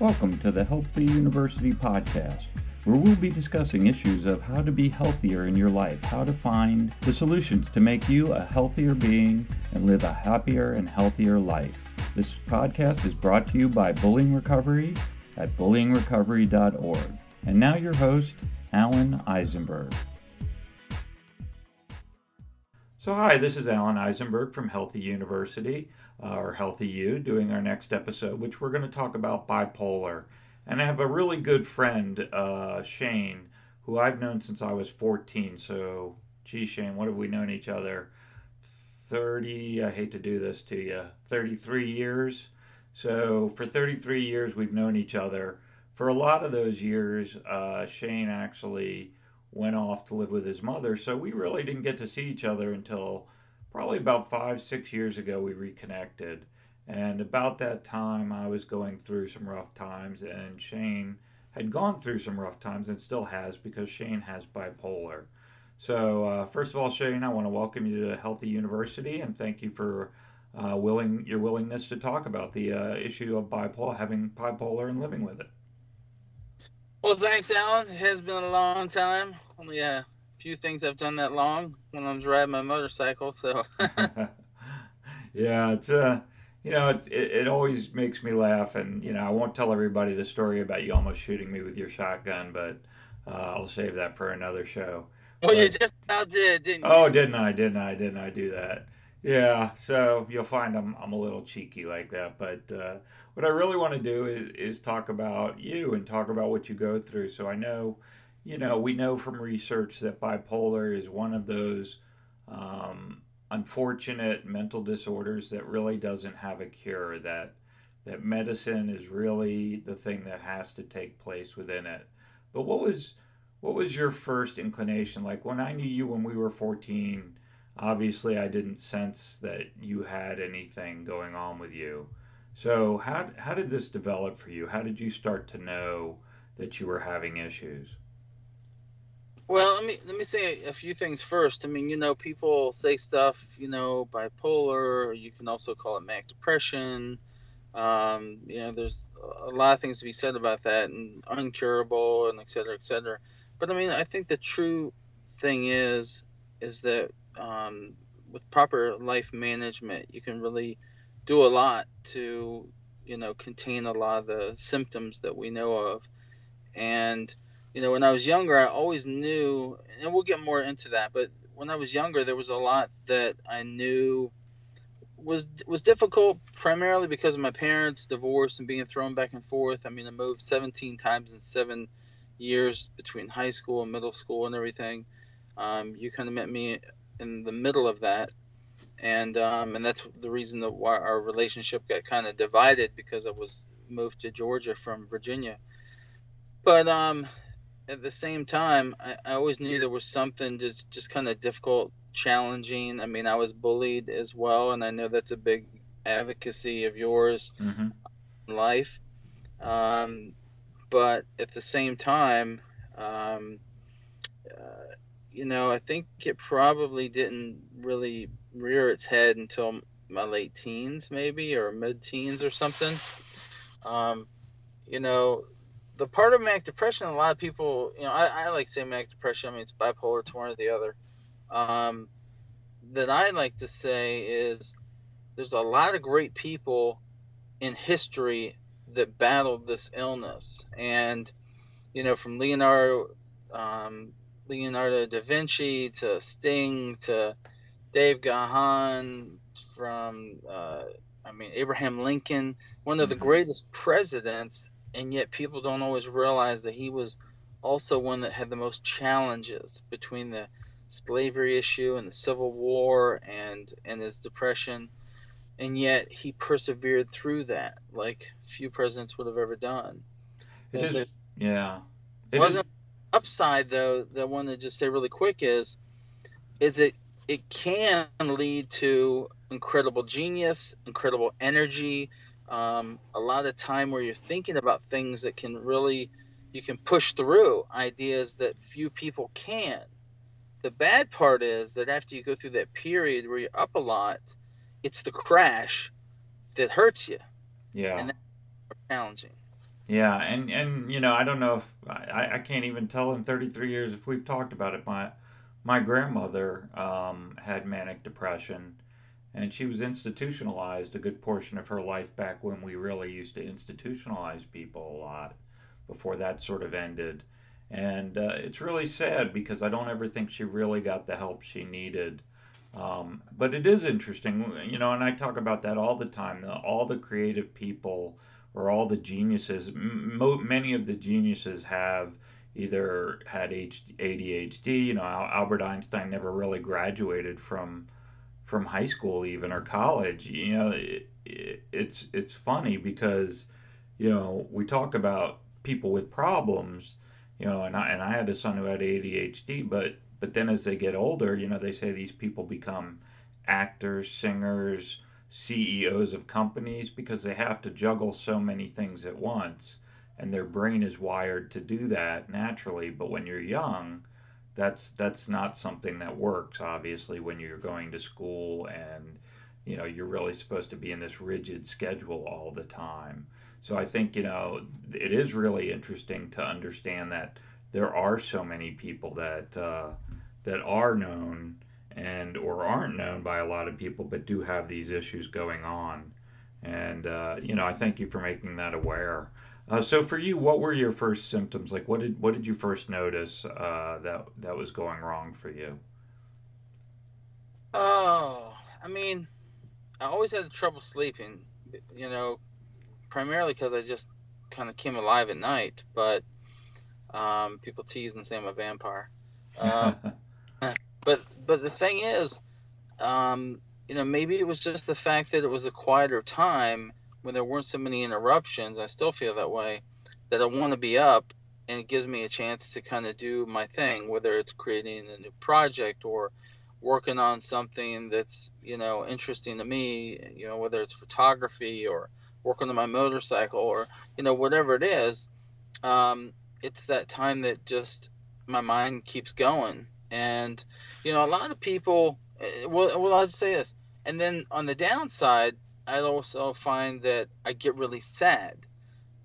Welcome to the Healthy University podcast, where we'll be discussing issues of how to be healthier in your life, how to find the solutions to make you a healthier being and live a happier and healthier life. This podcast is brought to you by Bullying Recovery at bullyingrecovery.org. And now your host, Alan Eisenberg. So, hi, this is Alan Eisenberg from Healthy University uh, or Healthy You, doing our next episode, which we're going to talk about bipolar. And I have a really good friend, uh, Shane, who I've known since I was 14. So, gee, Shane, what have we known each other? 30, I hate to do this to you, 33 years. So, for 33 years, we've known each other. For a lot of those years, uh, Shane actually went off to live with his mother. So, we really didn't get to see each other until probably about five, six years ago, we reconnected. And about that time, I was going through some rough times, and Shane had gone through some rough times and still has because Shane has bipolar. So, uh, first of all, Shane, I want to welcome you to Healthy University and thank you for uh, willing your willingness to talk about the uh, issue of bipolar, having bipolar, and living with it. Well, thanks, Alan. It has been a long time. Only a few things I've done that long when I'm driving my motorcycle. So. yeah, it's uh, you know, it's it, it always makes me laugh, and you know, I won't tell everybody the story about you almost shooting me with your shotgun, but uh, I'll save that for another show. Well, but, you just did, didn't you? Oh, didn't I? Didn't I? Didn't I do that? Yeah, so you'll find I'm I'm a little cheeky like that, but uh, what I really want to do is, is talk about you and talk about what you go through. So I know, you know, we know from research that bipolar is one of those um, unfortunate mental disorders that really doesn't have a cure that that medicine is really the thing that has to take place within it. But what was what was your first inclination? Like when i knew you when we were 14 obviously i didn't sense that you had anything going on with you. So how, how did this develop for you? How did you start to know that you were having issues well, let me let me say a few things first. I mean, you know, people say stuff, you know, bipolar. you can also call it manic depression. Um, you know, there's a lot of things to be said about that, and uncurable, and et cetera, et cetera. But I mean, I think the true thing is, is that um, with proper life management, you can really do a lot to, you know, contain a lot of the symptoms that we know of, and you know, when I was younger, I always knew, and we'll get more into that. But when I was younger, there was a lot that I knew was was difficult, primarily because of my parents' divorce and being thrown back and forth. I mean, I moved 17 times in seven years between high school and middle school and everything. Um, you kind of met me in the middle of that, and um, and that's the reason that why our relationship got kind of divided because I was moved to Georgia from Virginia. But um, at the same time, I, I always knew there was something just just kind of difficult, challenging. I mean, I was bullied as well, and I know that's a big advocacy of yours mm-hmm. in life. Um, but at the same time, um, uh, you know, I think it probably didn't really rear its head until my late teens, maybe, or mid teens or something. Um, you know, the part of manic depression, a lot of people, you know, I, I like say manic depression. I mean, it's bipolar, it's one or the other. Um, that I like to say is there's a lot of great people in history that battled this illness, and you know, from Leonardo, um, Leonardo da Vinci to Sting to Dave Gahan, from uh, I mean Abraham Lincoln, one of the mm-hmm. greatest presidents and yet people don't always realize that he was also one that had the most challenges between the slavery issue and the Civil War and and his depression, and yet he persevered through that like few presidents would have ever done. It is, yeah. It wasn't is. upside though. That one to just say really quick is, is it it can lead to incredible genius, incredible energy, um, a lot of time where you're thinking about things that can really you can push through ideas that few people can. The bad part is that after you go through that period where you're up a lot it's the crash that hurts you. Yeah. And that's challenging. Yeah, and and you know, I don't know if I, I can't even tell in 33 years if we've talked about it. My my grandmother um, had manic depression, and she was institutionalized a good portion of her life back when we really used to institutionalize people a lot. Before that sort of ended, and uh, it's really sad because I don't ever think she really got the help she needed. Um, but it is interesting, you know, and I talk about that all the time. The, all the creative people or all the geniuses, mo- many of the geniuses have either had ADHD. You know, Albert Einstein never really graduated from from high school even or college. You know, it, it, it's it's funny because you know we talk about people with problems. You know, and I and I had a son who had ADHD, but but then as they get older, you know, they say these people become actors, singers, CEOs of companies because they have to juggle so many things at once and their brain is wired to do that naturally but when you're young that's that's not something that works obviously when you're going to school and you know you're really supposed to be in this rigid schedule all the time so i think you know it is really interesting to understand that there are so many people that uh, that are known and or aren't known by a lot of people, but do have these issues going on. And uh, you know, I thank you for making that aware. Uh, so for you, what were your first symptoms? Like, what did what did you first notice uh, that that was going wrong for you? Oh, I mean, I always had trouble sleeping. You know, primarily because I just kind of came alive at night. But um, people tease and say I'm a vampire. Uh, but but the thing is, um, you know, maybe it was just the fact that it was a quieter time when there weren't so many interruptions. I still feel that way. That I want to be up, and it gives me a chance to kind of do my thing, whether it's creating a new project or working on something that's you know interesting to me. You know, whether it's photography or working on my motorcycle or you know whatever it is. Um, it's that time that just my mind keeps going and you know, a lot of people. Eh, well, well, I'd say this, and then on the downside, I'd also find that I get really sad.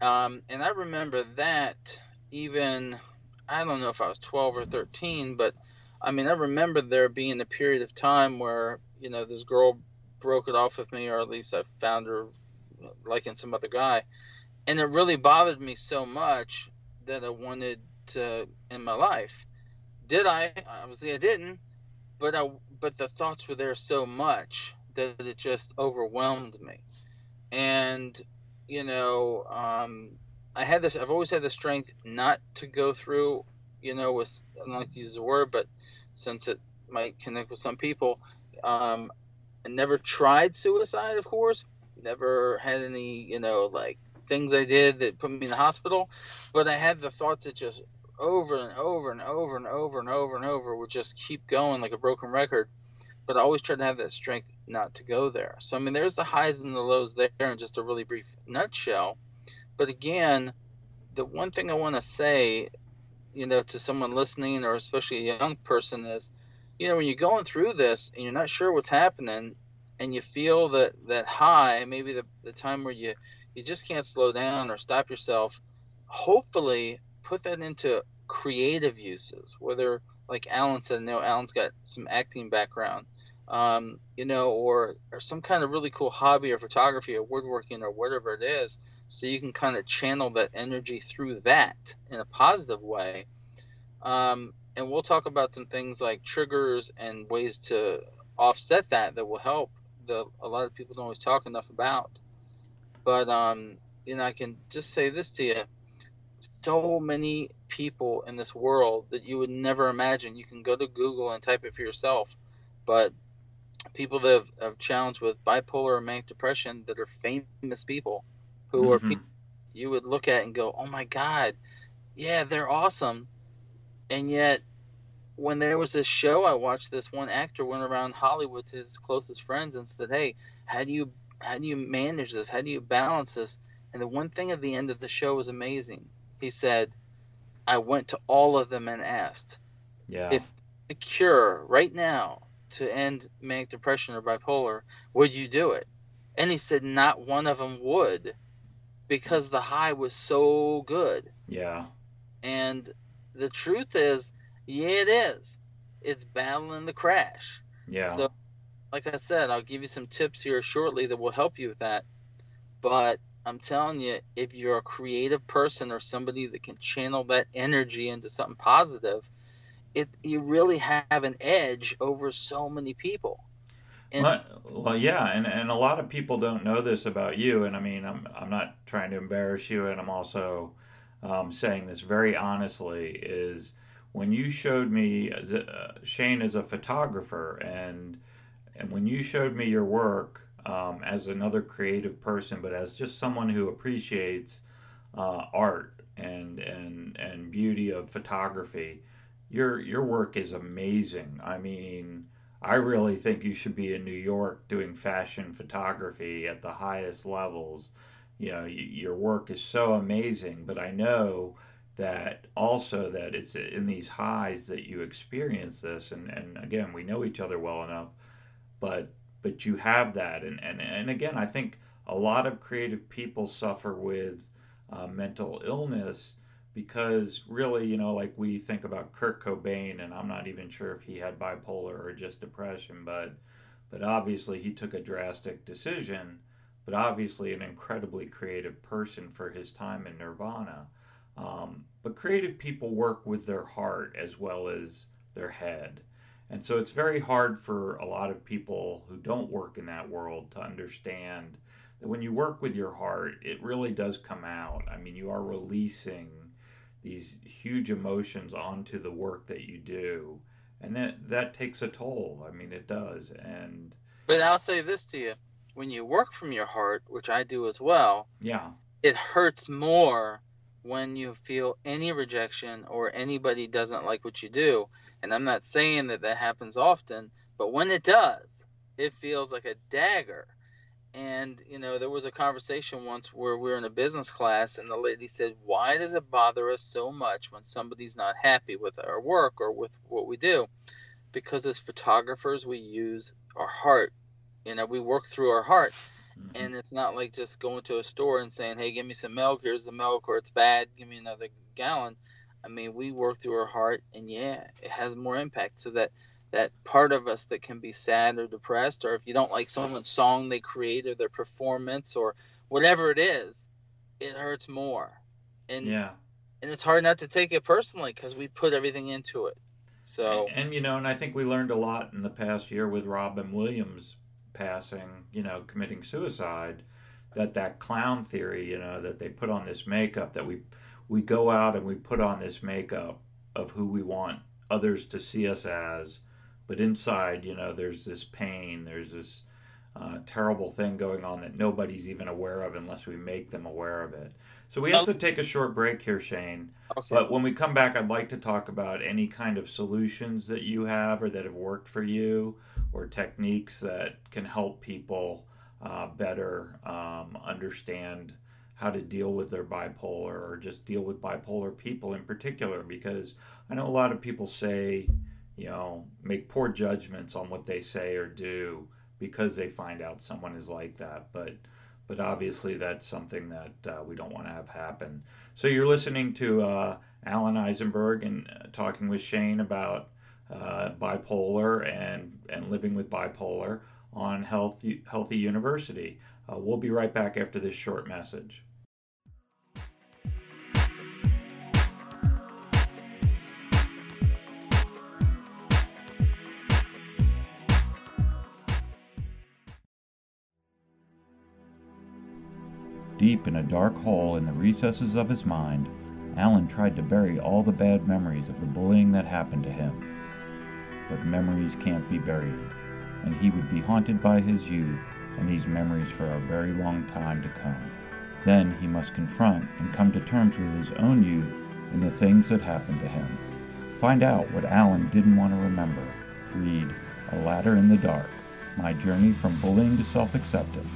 Um, and I remember that even I don't know if I was 12 or 13, but I mean, I remember there being a period of time where, you know, this girl broke it off with me, or at least I found her liking some other guy. And it really bothered me so much that I wanted to in my life. Did I? Obviously, I didn't. But I, but the thoughts were there so much that it just overwhelmed me. And you know, um, I had this. I've always had the strength not to go through. You know, with I don't like to use the word, but since it might connect with some people, um, I never tried suicide. Of course, never had any. You know, like things I did that put me in the hospital, but I had the thoughts that just over and over and over and over and over and over would just keep going like a broken record. But I always try to have that strength not to go there. So I mean, there's the highs and the lows there in just a really brief nutshell. But again, the one thing I want to say, you know, to someone listening or especially a young person is, you know, when you're going through this and you're not sure what's happening, and you feel that that high, maybe the the time where you you just can't slow down or stop yourself. Hopefully, put that into creative uses, whether like Alan said, no, Alan's got some acting background, um, you know, or or some kind of really cool hobby or photography or woodworking or whatever it is, so you can kind of channel that energy through that in a positive way. Um, and we'll talk about some things like triggers and ways to offset that that will help. The a lot of people don't always talk enough about. But um, you know, I can just say this to you: so many people in this world that you would never imagine. You can go to Google and type it for yourself, but people that have, have challenged with bipolar or manic depression that are famous people who mm-hmm. are people you would look at and go, "Oh my God, yeah, they're awesome," and yet when there was this show I watched, this one actor went around Hollywood to his closest friends and said, "Hey, how do you how do you manage this? How do you balance this?" And the one thing at the end of the show was amazing. He said, I went to all of them and asked, yeah. if the cure right now to end manic depression or bipolar, would you do it? And he said not one of them would. because the high was so good. Yeah. And the truth is, yeah, it is. It's battling the crash. Yeah. So, like I said, I'll give you some tips here shortly that will help you with that. But I'm telling you, if you're a creative person or somebody that can channel that energy into something positive, it you really have an edge over so many people. And, well, well, yeah, and, and a lot of people don't know this about you. And I mean, I'm I'm not trying to embarrass you, and I'm also um, saying this very honestly. Is when you showed me uh, Shane as a photographer, and and when you showed me your work um, as another creative person, but as just someone who appreciates uh, art and and and beauty of photography, your your work is amazing. I mean, I really think you should be in New York doing fashion photography at the highest levels. You know, your work is so amazing, but I know that also that it's in these highs that you experience this and, and again we know each other well enough but but you have that and and, and again i think a lot of creative people suffer with uh, mental illness because really, you know, like we think about Kurt Cobain, and I'm not even sure if he had bipolar or just depression, but but obviously he took a drastic decision, but obviously an incredibly creative person for his time in Nirvana. Um, but creative people work with their heart as well as their head. And so it's very hard for a lot of people who don't work in that world to understand that when you work with your heart, it really does come out. I mean, you are releasing these huge emotions onto the work that you do. And that that takes a toll. I mean it does. And but i'll say this to you. When you work from your heart which i do as well yeah. it hurts more when you feel any rejection or anybody doesn't like what you do. And i'm not saying that that happens often but when it does it feels like a dagger and you know there was a conversation once where we were in a business class and the lady said why does it bother us so much when somebody's not happy with our work or with what we do? Because as photographers we use our heart you know we work through our heart. Mm-hmm. and it's not like just going to a store and saying hey give me some milk here's the milk or it's bad give me another gallon. I mean we work through our heart and yeah it has more impact so that that part of us that can be sad or depressed, or if you don't like someone's song they create or their performance or whatever it is, it hurts more. And yeah, and it's hard not to take it personally because we put everything into it. So and, and, you know, and I think we learned a lot in the past year with Robin Williams passing, you know, committing suicide, that that clown theory, you know, that they put on this makeup that we we go out and we put on this makeup of who we want others to see us as but inside, you know, there's this pain, there's this uh, terrible thing going on that nobody's even aware of unless we make them aware of it. So we have to take a short break here, Shane. Okay. But when we come back, I'd like to talk about any kind of solutions that you have or that have worked for you, or techniques that can help people uh, better um, understand how to deal with their bipolar or just deal with bipolar people in particular. Because I know a lot of people say, you know, make poor judgments on what they say or do because they find out someone is like that. But but obviously that's something that uh, we don't want to have happen. So you're listening to uh, Alan Eisenberg and uh, talking with Shane about uh, bipolar and and living with bipolar on Healthy Healthy University. Uh, we'll be right back after this short message. Deep in a dark hole in the recesses of his mind, Alan tried to bury all the bad memories of the bullying that happened to him. But memories can't be buried, and he would be haunted by his youth and these memories for a very long time to come. Then he must confront and come to terms with his own youth and the things that happened to him. Find out what Alan didn't want to remember. Read A Ladder in the Dark My Journey from Bullying to Self Acceptance.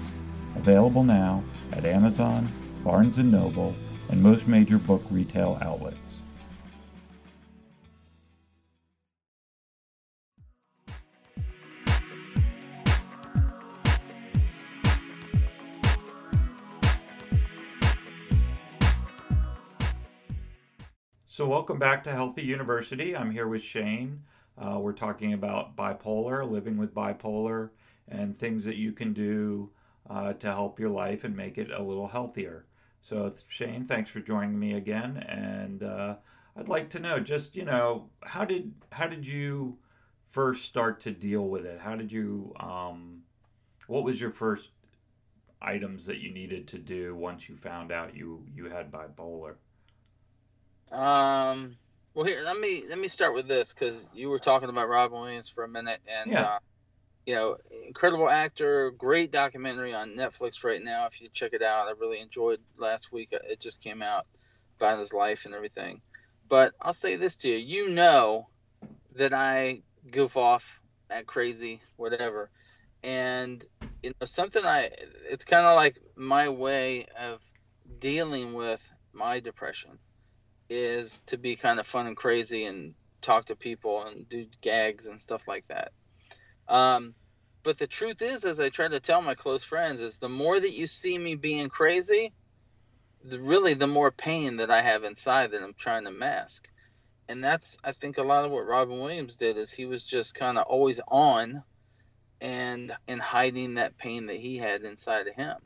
Available now at Amazon, Barnes & Noble, and most major book retail outlets. So, welcome back to Healthy University. I'm here with Shane. Uh, we're talking about bipolar, living with bipolar, and things that you can do uh, to help your life and make it a little healthier. So, Shane, thanks for joining me again. And uh, I'd like to know, just you know, how did how did you first start to deal with it? How did you? Um, what was your first items that you needed to do once you found out you you had bipolar? Um. Well, here let me let me start with this because you were talking about Robin Williams for a minute, and Yeah. uh, you know, incredible actor, great documentary on Netflix right now. If you check it out, I really enjoyed last week. uh, It just came out about his life and everything. But I'll say this to you: you know that I goof off, act crazy, whatever, and you know something I. It's kind of like my way of dealing with my depression is to be kind of fun and crazy and talk to people and do gags and stuff like that. Um, but the truth is, as I try to tell my close friends, is the more that you see me being crazy, the really the more pain that I have inside that I'm trying to mask. And that's I think a lot of what Robin Williams did is he was just kind of always on and and hiding that pain that he had inside of him.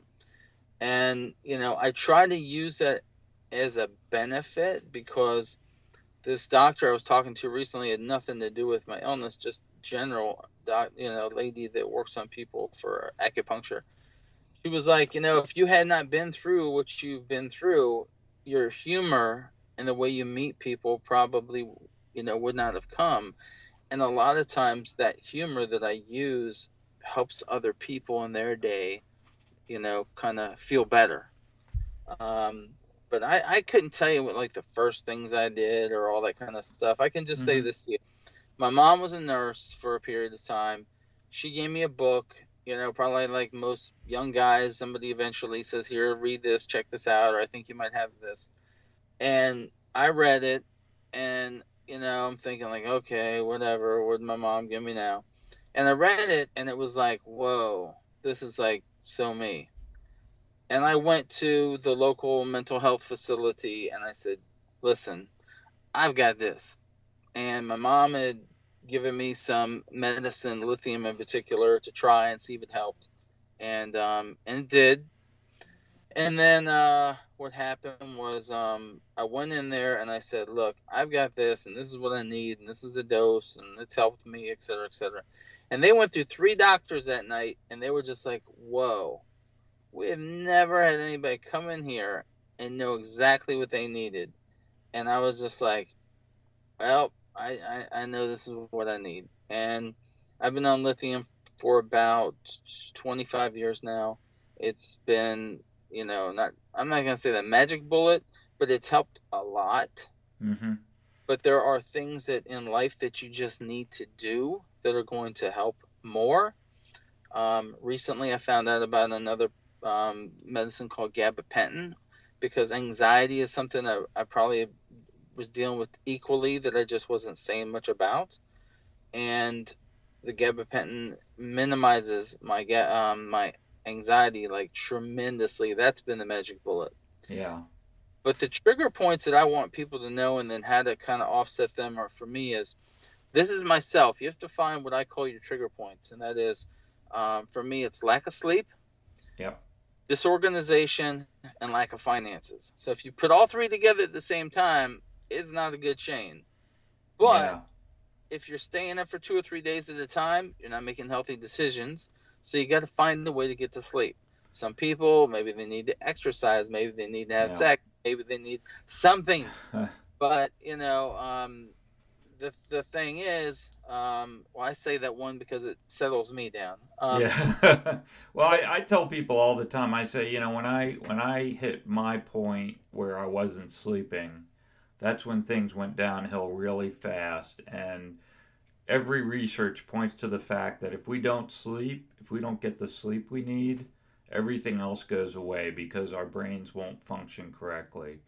And you know, I try to use that as a benefit because this doctor I was talking to recently had nothing to do with my illness, just general doc, you know, lady that works on people for acupuncture. She was like, you know, if you had not been through what you've been through, your humor and the way you meet people probably, you know, would not have come. And a lot of times that humor that I use helps other people in their day, you know, kind of feel better. Um, but I, I couldn't tell you what like the first things I did or all that kind of stuff. I can just say Mhm. this to you. My mom was a nurse for a period of time. She gave me a book, you know, probably like most young guys, somebody eventually says, Here, read this, check this out, or I think you might have this. And I read it and you know, I'm thinking like, okay, whatever, what did my mom give me now? And I read it and it was like, whoa, this is like so me and I went to the local mental health facility and I said, "Listen, I've got this." And my mom had given me some medicine, lithium in particular, to try and see if it helped, and um, and it did. And then uh, what happened was um, I went in there and I said, "Look, I've got this, and this is what I need, and this is the dose, and it's helped me, et cetera, et cetera." And they went through three doctors that night, and they were just like, "Whoa." we have never had anybody come in here and know exactly what they needed. And I was just like, well, I, I, I know this is what I need. And I've been on lithium for about 25 years now. It's been, you know, not, I'm not going to say the magic bullet, but it's helped a lot. Mm-hmm. But there are things that in life that you just need to do that are going to help more. Um, recently, I found out about another um, medicine called gabapentin because anxiety is something I, I probably was dealing with equally that I just wasn't saying much about. And the gabapentin minimizes my um, my anxiety like tremendously. That's been the magic bullet. Yeah. But the trigger points that I want people to know and then how to kind of offset them are for me is this is myself. You have to find what I call your trigger points, and that is um, for me, it's lack of sleep, Yep. disorganization, and lack of finances. So if you put all three together at the same time, it's not a good chain. But yeah. if you're staying up for two or three days at a time, you're not making healthy decisions. So you got to find a way to get to sleep. Some people, maybe they need to exercise, maybe they need to have Yeah. sex, maybe they need something. but you know, um, the the thing is, um, well, I say that one because it settles me down. Um, yeah. well, I, I tell people all the time. I say, you know, when I when I hit my point where I wasn't sleeping, that's when things went downhill really fast. And every research points to the fact that if we don't sleep, if we don't get the sleep we need, everything else goes away because our brains won't function correctly.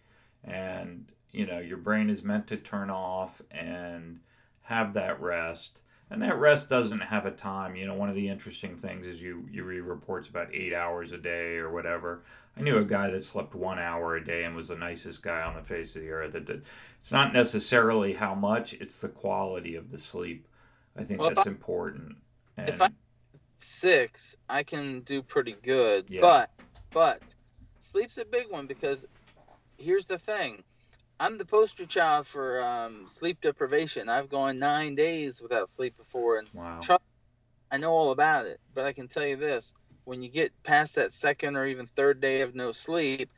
And you know, your brain is meant to turn off and have that rest. And that rest doesn't have a time. You know, one of the interesting things is you you read reports about eight hours a day or whatever. I knew a guy that slept one hour a day and was the nicest guy on the face of the earth. It's not necessarily how much; it's the quality of the sleep. I think well, that's I, important. And, if I six, I can do pretty good. Yeah. But but sleep's a big one because here's the thing I'm the poster child for um, sleep deprivation. I've gone nine days without sleep before, and wow. I know all about it. But I can tell you this: when you get past that second or even third day of no sleep,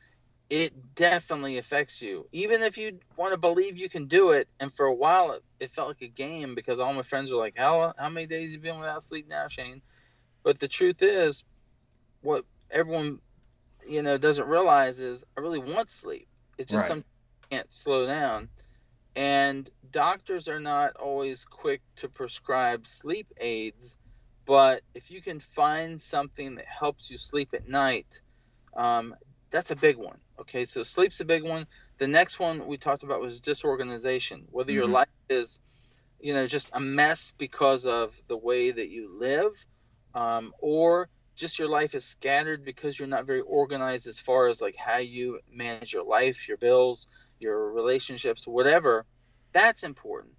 it definitely affects you. Even if you want to believe you can do it, and for a while it, it felt like a game because all my friends were like, "How how many days you been without sleep now, Shane?" But the truth is, what everyone you know doesn't realize is I really want sleep. It's just right. some can't slow down. And doctors are not always quick to prescribe sleep aids, but if you can find something that helps you sleep at night, um, that's a big one. Okay, so sleep's a big one. The next one we talked about was disorganization. Whether mm-hmm. your life is, you know, just a mess because of the way that you live, um, or just your life is scattered because you're not very organized as far as like how you manage your life, your bills, your relationships, whatever, that's important.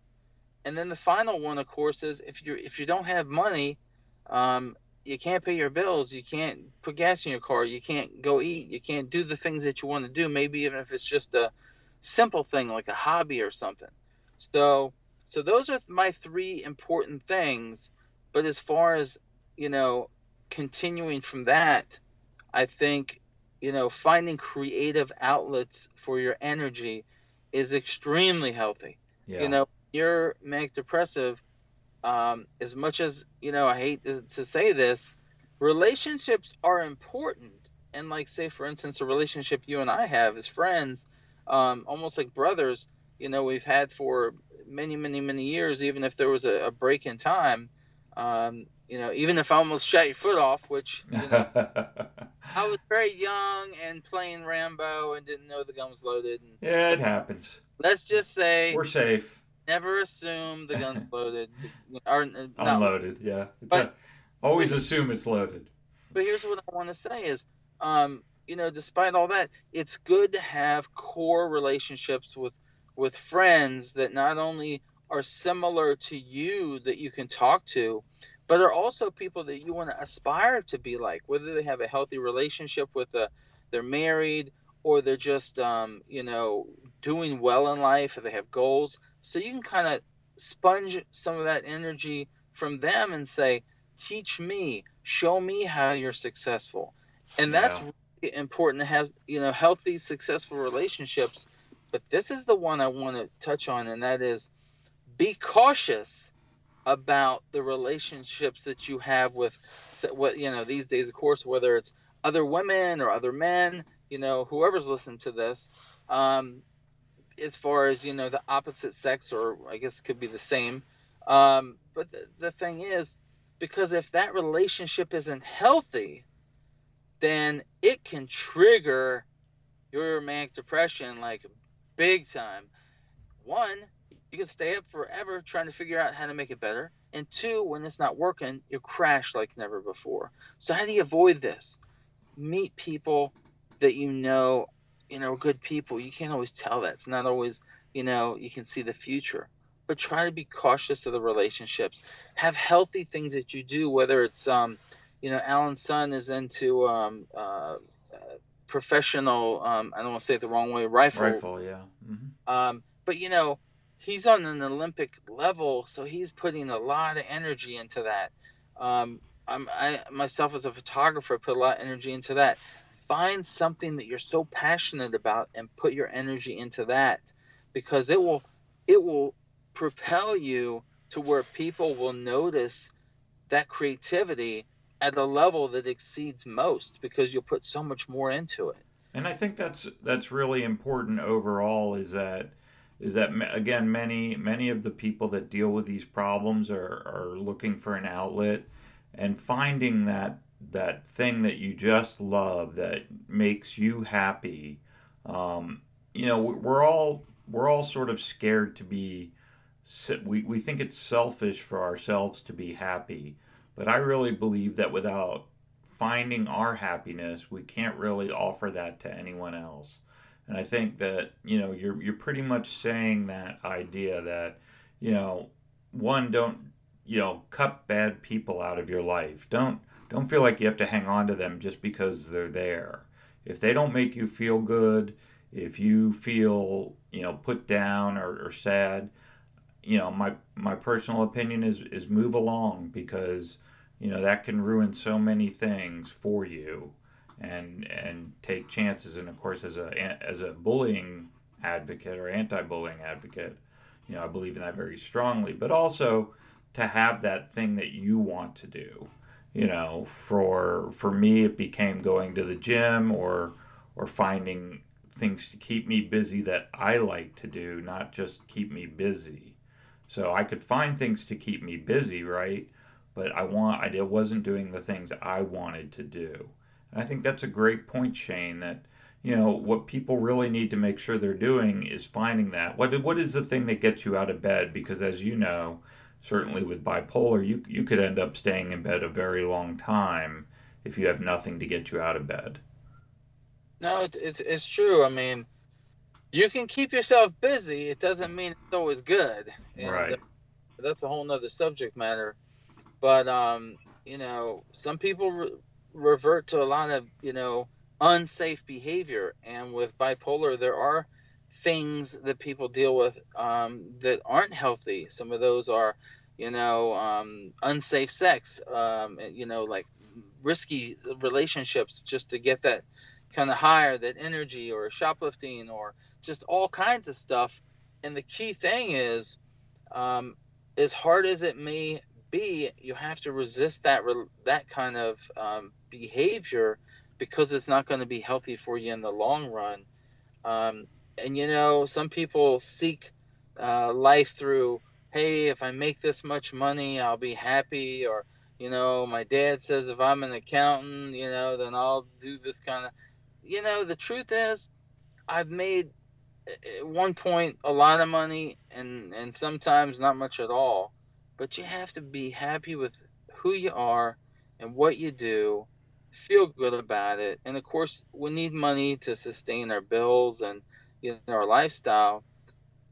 And then the final one, of course, is if you if you don't have money, um, you can't pay your bills, you can't put gas in your car, you can't go eat, you can't do the things that you want to do. Maybe even if it's just a simple thing like a hobby or something. So so those are my three important things. But as far as you know, continuing from that, I think you know, finding creative outlets for your energy is extremely healthy. Yeah. You know, you're manic depressive. Um, as much as you know, I hate to, to say this, relationships are important. And like, say, for instance, a relationship you and I have as friends, um, almost like brothers. You know, we've had for many, many, many years. Even if there was a, a break in time, um, you know, even if I almost shot your foot off, which you know, I was very young and playing Rambo and didn't know the gun was loaded. And, yeah, it happens. Let's just say we're safe. Never assume the gun's loaded or uh, unloaded. Yeah, but, a, always assume it's loaded. But here's what I want to say: is um, you know, despite all that, it's good to have core relationships with with friends that not only are similar to you that you can talk to, but are also people that you want to aspire to be like, whether they have a healthy relationship with a, they're married or they're just, um, you know, doing well in life or they have goals. So you can kind of sponge some of that energy from them and say, teach me, show me how you're successful. And that's yeah. really important to have, you know, healthy, successful relationships. But this is the one I want to touch on, and that is be cautious about the relationships that you have with what you know these days of course whether it's other women or other men you know whoever's listening to this um, as far as you know the opposite sex or i guess it could be the same. Um, but the, the thing is because if that relationship isn't healthy then it can trigger your manic depression like big time. One you can stay up forever trying to figure out how to make it better. And two, when it's not working, you crash like never before. So how do you avoid this? Meet people that you know, you know, good people. You can't always tell that. It's not always, you know, you can see the future. But try to be cautious of the relationships. Have healthy things that you do, whether it's um, you know, Alan's son is into um uh, uh professional um I don't want to say it the wrong way, rifle. Rifle, yeah. Mm-hmm. Um, but you know, he's on an Olympic level, so he's putting a lot of energy into that. Um, I'm, I myself as a photographer put a lot of energy into that. Find something that you're so passionate about and put your energy into that, because it will it will propel you to where people will notice that creativity at a level that exceeds most because you'll put so much more into it. And I think that's that's really important overall is that is that again many many of the people that deal with these problems are, are looking for an outlet and finding that that thing that you just love that makes you happy um, you know we're all we're all sort of scared to be we, we think it's selfish for ourselves to be happy. But I really believe that without finding our happiness, we can't really offer that to anyone else. And I think that, you know, you're you're pretty much saying that idea that, you know, one don't, you know, cut bad people out of your life. Don't don't feel like you have to hang on to them just because they're there. If they don't make you feel good, if you feel, you know, put down or, or sad, you know, my my personal opinion is is move along because you know that can ruin so many things for you and and take chances and of course as a as a bullying advocate or anti-bullying advocate you know I believe in that very strongly but also to have that thing that you want to do you know for for me it became going to the gym or or finding things to keep me busy that I like to do not just keep me busy so I could find things to keep me busy, right? But I want I wasn't doing the things I wanted to do. And I think that's a great point, Shane. That you know what people really need to make sure they're doing is finding that. What what is the thing that gets you out of bed? Because as you know, certainly with bipolar, you you could end up staying in bed a very long time if you have nothing to get you out of bed. No, it's it's, it's true. I mean you can keep yourself busy. It doesn't mean it's always good. And, right. Uh, that's a whole nother subject matter. But um, you know, some people revert to a lot of you know unsafe behavior, and with bipolar, there are things that people deal with um, that aren't healthy. Some of those are, you know, um, unsafe sex. Um, you know, like risky relationships just to get that kind of higher, that energy, or shoplifting, or just all kinds of stuff. And the key thing is, um, as hard as it may be, you have to resist that that kind of um, behavior because it's not going to be healthy for you in the long run. Um, and you know, some people seek uh, life through, hey, if I make this much money, I'll be happy, or you know, my dad says if I'm an accountant, you know, then I'll do this kind of. You know, the truth is, I've made at one point a lot of money and and sometimes not much at all but you have to be happy with who you are and what you do feel good about it and of course we need money to sustain our bills and you know our lifestyle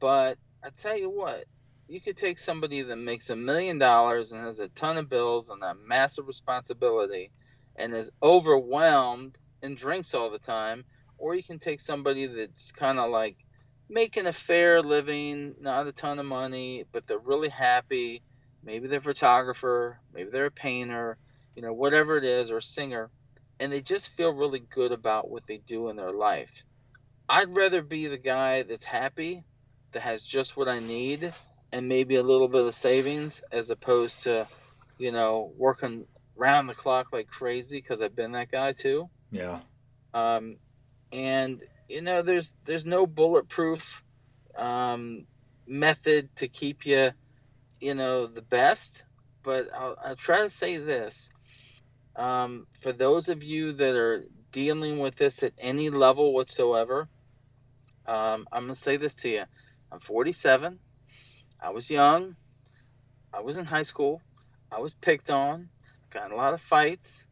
but i tell you what you could take somebody that makes a million dollars and has a ton of bills and a massive responsibility and is overwhelmed and drinks all the time or you can take somebody that's kind of like making a fair living, not a ton of money, but they're really happy. Maybe they're a photographer, maybe they're a painter, you know, whatever it is, or a singer, and they just feel really good about what they do in their life. I'd rather be the guy that's happy, that has just what I need, and maybe a little bit of savings, as opposed to, you know, working round the clock like crazy because I've been that guy too. Yeah. Um, and you know, there's there's no bulletproof um, method to keep you, you know, the best. But I'll, I'll try to say this: um, for those of you that are dealing with this at any level whatsoever, um, I'm gonna say this to you. I'm 47. I was young. I was in high school. I was picked on. Got a lot of fights.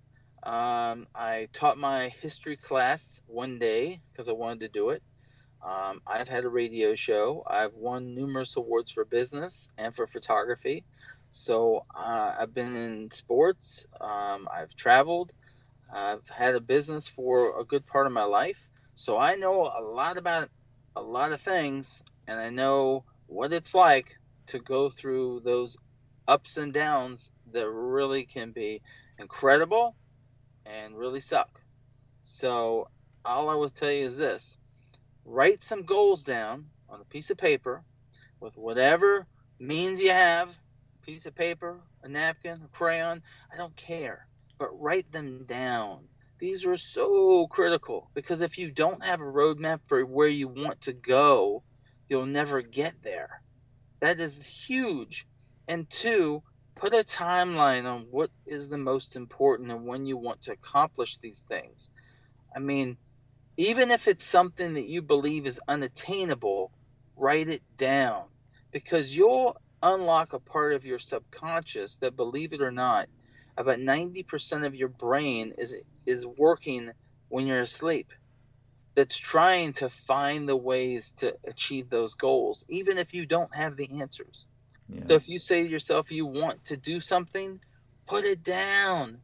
Um, I taught my history class one day because I wanted to do it. Um, I've had a radio show. I've won numerous awards for business and for photography. So uh, I've been in sports. Um, I've traveled. I've had a business for a good part of my life. So I know a lot about a lot of things, and I know what it's like to go through those ups and downs that really can be incredible and really suck. So all I will tell you is this write some goals down on a piece of paper with whatever means you have piece of paper, a napkin, a crayon, I don't care. But write them down. These are so critical because if you don't have a roadmap for where you want to go, you'll never get there. That is huge. And two, put a timeline on what is the most important and when you want to accomplish these things. I mean, even if it's something that you believe is unattainable, write it down. because you'll unlock a part of your subconscious that, believe it or not, about 90% of your brain is is working when you're asleep. That's trying to find the ways to achieve those goals even if you don't have the answers. Yeah. so if you say to yourself you want to do something put it down.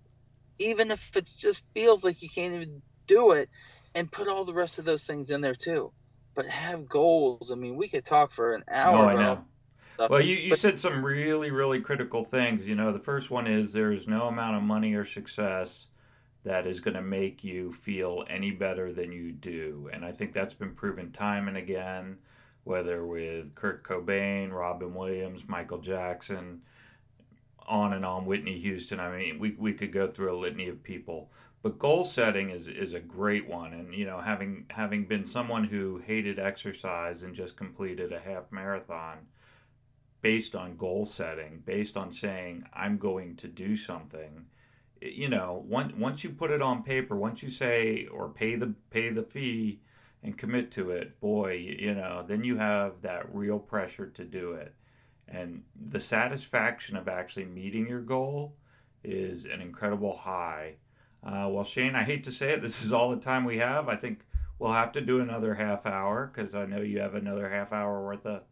Even if it just feels like you can't even do it and put all the rest of those things in there too. But have goals. I mean we could talk for an hour oh, I know. Well, you, you but, said some really, really critical things. You know, the first one is there's no amount of money or success that is going to make you feel any better than you do. And I think that's been proven time and again, whether with Kurt Cobain, Robin Williams, Michael Jackson, on and on, Whitney Houston. I mean, we, we could go through a litany of people. But goal setting is, is a great one. And, you know, having, having been someone who hated exercise and just completed a half marathon – based on goal setting, based on saying I'm going to do something. You know, once once you put it on paper, once you say or pay the pay the fee and commit to it, boy, you know, then you have that real pressure to do it. And the satisfaction of actually meeting your goal is an incredible high. Uh, well, Shane, I hate to say it, this is all the time we have. I think we'll have to do another half hour because I know you have another half hour worth of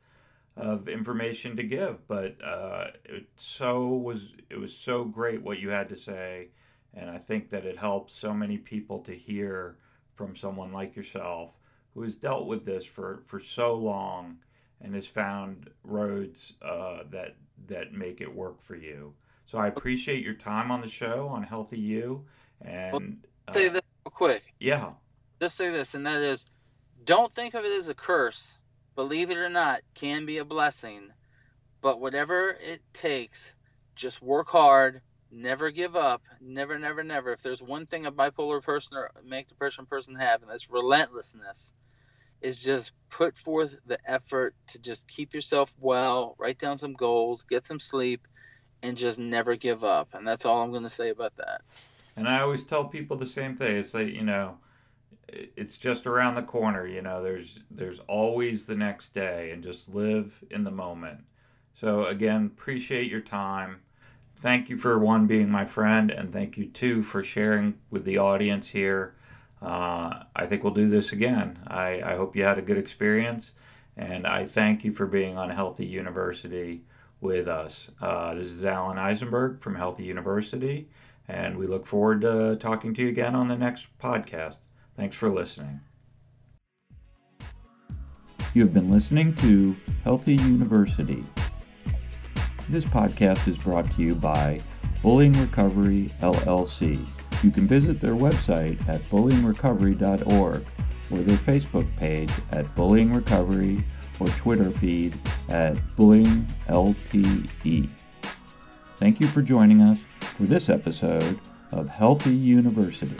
of information to give. But uh, it so was it was so great what you had to say, and I think that it helps so many people to hear from someone like yourself who has dealt with this for for so long and has found roads uh, that that make it work for you. So I appreciate your time on the show on Healthy You. And uh, say this real quick. Yeah. Just say this, and that is, don't think of it as a curse believe it or not, can be a blessing. But whatever it takes, just work hard, never give up, never, never, never. If there's one thing a bipolar person or manic depression person have, and that's relentlessness, is just put forth the effort to just keep yourself well, write down some goals, get some sleep, and just never give up. And that's all I'm going to say about that. And I always tell people the same thing. It's like, you know, it's just around the corner you know there's there's always the next day and just live in the moment. So again appreciate your time. Thank you for one being my friend and thank you too for sharing with the audience here. Uh, i think we'll do this again. I, I hope you had a good experience and i thank you for being on healthy university with us. Uh, this is alan eisenberg from healthy university and we look forward to talking to you again on the next podcast Thanks for listening. You have been listening to Healthy University. This podcast is brought to you by Bullying Recovery LLC. You can visit their website at bullyingrecovery.org or their Facebook page at Bullying Recovery or Twitter feed at Bullying LTE. Thank you for joining us for this episode of Healthy University.